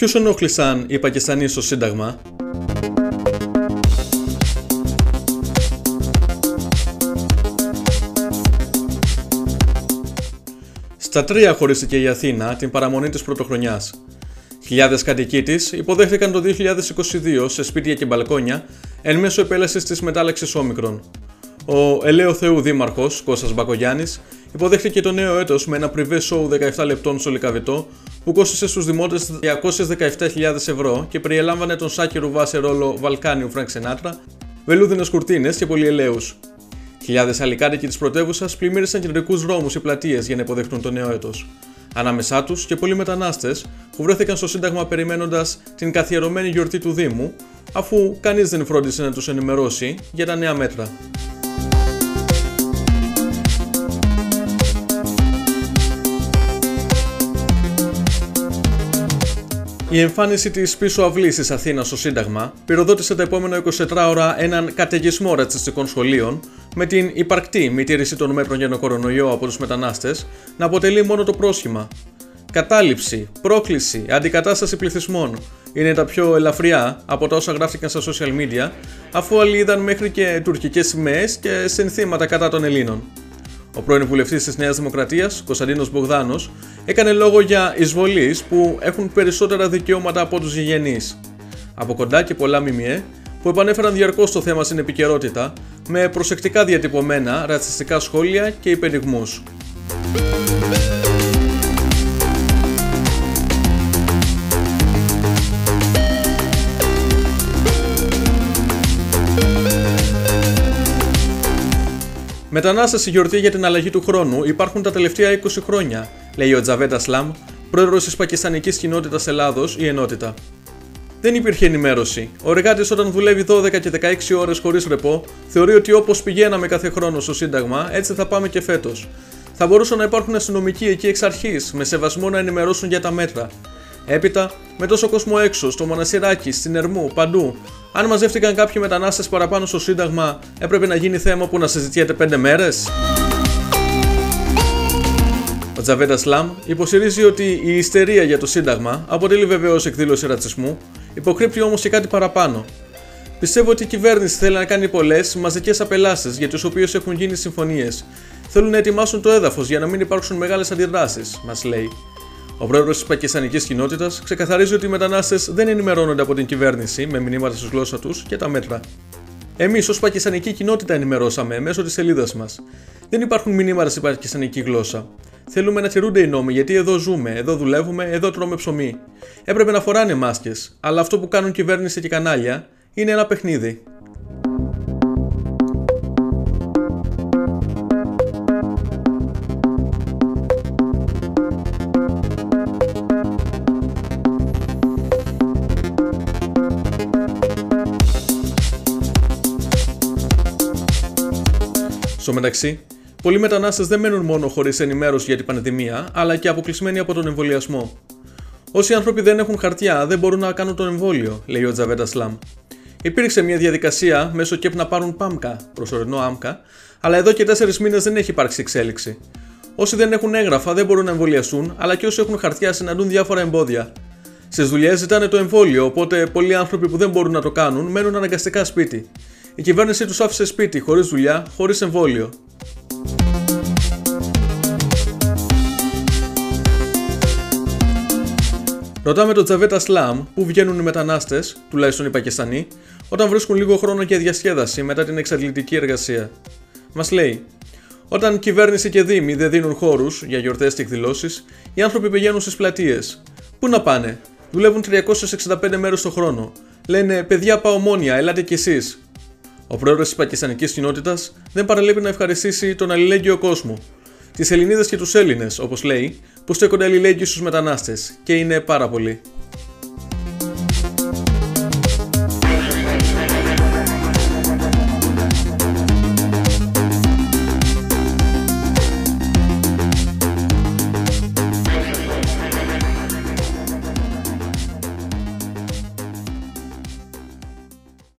Ποιους ενόχλησαν οι Πακιστανοί στο Σύνταγμα; Στα τρία χωρίστηκε η Αθήνα την παραμονή της πρωτοχρονιάς. Χιλιάδες κατοικοί της υποδέχθηκαν το 2022 σε σπίτια και μπαλκόνια εν μέσω επέλασης της μετάλλαξης όμικρον. Ο Ελαίο Θεού Δήμαρχος Κώστας Μπακογιάννης υποδέχτηκε το νέο έτος με ένα πριβέ σοου 17 λεπτών στο Λυκαβηττό που κόστησε στους δημότες 217.000 ευρώ και περιελάμβανε τον Σάκη Ρουβά σε ρόλο Βαλκάνιου Φρανκ Σινάτρα, βελούδινες κουρτίνες και πολυελαίους. Χιλιάδες άλλοι κάτοικοι της πρωτεύουσας πλημμύρισαν κεντρικούς δρόμους ή πλατείες για να υποδεχτούν το νέο έτος. Ανάμεσά τους και πολλοί μετανάστες που βρέθηκαν στο Σύνταγμα περιμένοντας την καθιερωμένη γιορτή του Δήμου, αφού κανείς δεν φρόντισε να τους ενημερώσει για τα νέα μέτρα. Η εμφάνιση της πίσω αυλής της Αθήνας στο Σύνταγμα πυροδότησε τα επόμενα 24 ώρα έναν καταιγισμό ρατσιστικών σχολείων, με την υπαρκτή μη τήρηση των μέτρων για τον κορονοϊό από τους μετανάστες να αποτελεί μόνο το πρόσχημα. Κατάληψη, πρόκληση, αντικατάσταση πληθυσμών είναι τα πιο ελαφριά από τα όσα γράφτηκαν στα social media, αφού άλλοι είδαν μέχρι και τουρκικές σημαίες και συνθήματα κατά των Ελλήνων. Ο πρώην βουλευτής της Νέας Δημοκρατίας, Κωνσταντίνος Μπογδάνος, έκανε λόγο για εισβολεί που έχουν περισσότερα δικαιώματα από τους γηγενείς. Από κοντά και πολλά μιμιέ που επανέφεραν διαρκώς το θέμα στην επικαιρότητα με προσεκτικά διατυπωμένα ρατσιστικά σχόλια και υπενιγμούς. Μετανάστε στη γιορτή για την αλλαγή του χρόνου υπάρχουν τα τελευταία 20 χρόνια, λέει ο Τζαβέντα Σλάμ, πρόεδρος της Πακιστανικής Κοινότητας Ελλάδος, η Ενότητα. Δεν υπήρχε ενημέρωση. Ο εργάτης, όταν δουλεύει 12 και 16 ώρες χωρίς ρεπό, θεωρεί ότι όπως πηγαίναμε κάθε χρόνο στο Σύνταγμα, έτσι θα πάμε και φέτος. Θα μπορούσαν να υπάρχουν αστυνομικοί εκεί εξ αρχής, με σεβασμό να ενημερώσουν για τα μέτρα. Έπειτα, με τόσο κόσμο έξω, στο Μονασυράκι, στην Ερμού, παντού, αν μαζεύτηκαν κάποιοι μετανάστες παραπάνω στο Σύνταγμα, έπρεπε να γίνει θέμα που να συζητιέται 5 μέρες. Ο Τζαβέντα Σλάμ υποστηρίζει ότι η ιστερία για το Σύνταγμα αποτελεί βεβαίως εκδήλωση ρατσισμού, υποκρύπτει όμως και κάτι παραπάνω. Πιστεύω ότι η κυβέρνηση θέλει να κάνει πολλές μαζικές απελάσεις για τι οποίε έχουν γίνει συμφωνίες. Θέλουν να ετοιμάσουν το έδαφος για να μην υπάρξουν μεγάλες αντιδράσεις, μας λέει. Ο πρόεδρος της πακιστανικής κοινότητας ξεκαθαρίζει ότι οι μετανάστες δεν ενημερώνονται από την κυβέρνηση με μηνύματα στη γλώσσα τους και τα μέτρα. Εμείς, ως πακιστανική κοινότητα, ενημερώσαμε μέσω της σελίδας μας. Δεν υπάρχουν μηνύματα στην πακιστανική γλώσσα. Θέλουμε να τηρούνται οι νόμοι γιατί εδώ ζούμε, εδώ δουλεύουμε, εδώ τρώμε ψωμί. Έπρεπε να φοράνε μάσκες, αλλά αυτό που κάνουν κυβέρνηση και κανάλια είναι ένα παιχνίδι. Στο μεταξύ, πολλοί μετανάστες δεν μένουν μόνο χωρίς ενημέρωση για την πανδημία, αλλά και αποκλεισμένοι από τον εμβολιασμό. Όσοι άνθρωποι δεν έχουν χαρτιά δεν μπορούν να κάνουν τον εμβόλιο, λέει ο Τζαβέντα Σλάμ. Υπήρξε μια διαδικασία μέσω ΚΕΠ να πάρουν ΠΑΜΚΑ, προσωρινό άμκα, αλλά εδώ και 4 μήνες δεν έχει υπάρξει εξέλιξη. Όσοι δεν έχουν έγγραφα δεν μπορούν να εμβολιαστούν, αλλά και όσοι έχουν χαρτιά συναντούν διάφορα εμπόδια. Στις δουλειές ζητάνε το εμβόλιο, οπότε πολλοί άνθρωποι που δεν μπορούν να το κάνουν μένουν αναγκαστικά σπίτι. Η κυβέρνηση τους άφησε σπίτι, χωρίς δουλειά, χωρίς εμβόλιο. Ρωτάμε τον Τζαβέτα Σλάμ πού βγαίνουν οι μετανάστες, τουλάχιστον οι Πακιστανοί, όταν βρίσκουν λίγο χρόνο για διασκέδαση μετά την εξαντλητική εργασία. Μας λέει, όταν κυβέρνηση και δήμοι δεν δίνουν χώρους για γιορτές και εκδηλώσεις, οι άνθρωποι πηγαίνουν στις πλατείες. Πού να πάνε, δουλεύουν 365 μέρες το χρόνο. Λένε, παιδιά πάω μόνια, ελάτε κι εσείς. Ο πρόεδρος της πακιστανικής κοινότητας δεν παραλείπει να ευχαριστήσει τον αλληλέγγυο κόσμο. Τις Ελληνίδες και τους Έλληνες, όπως λέει, που στέκονται αλληλέγγυοι στους μετανάστες και είναι πάρα πολλοί.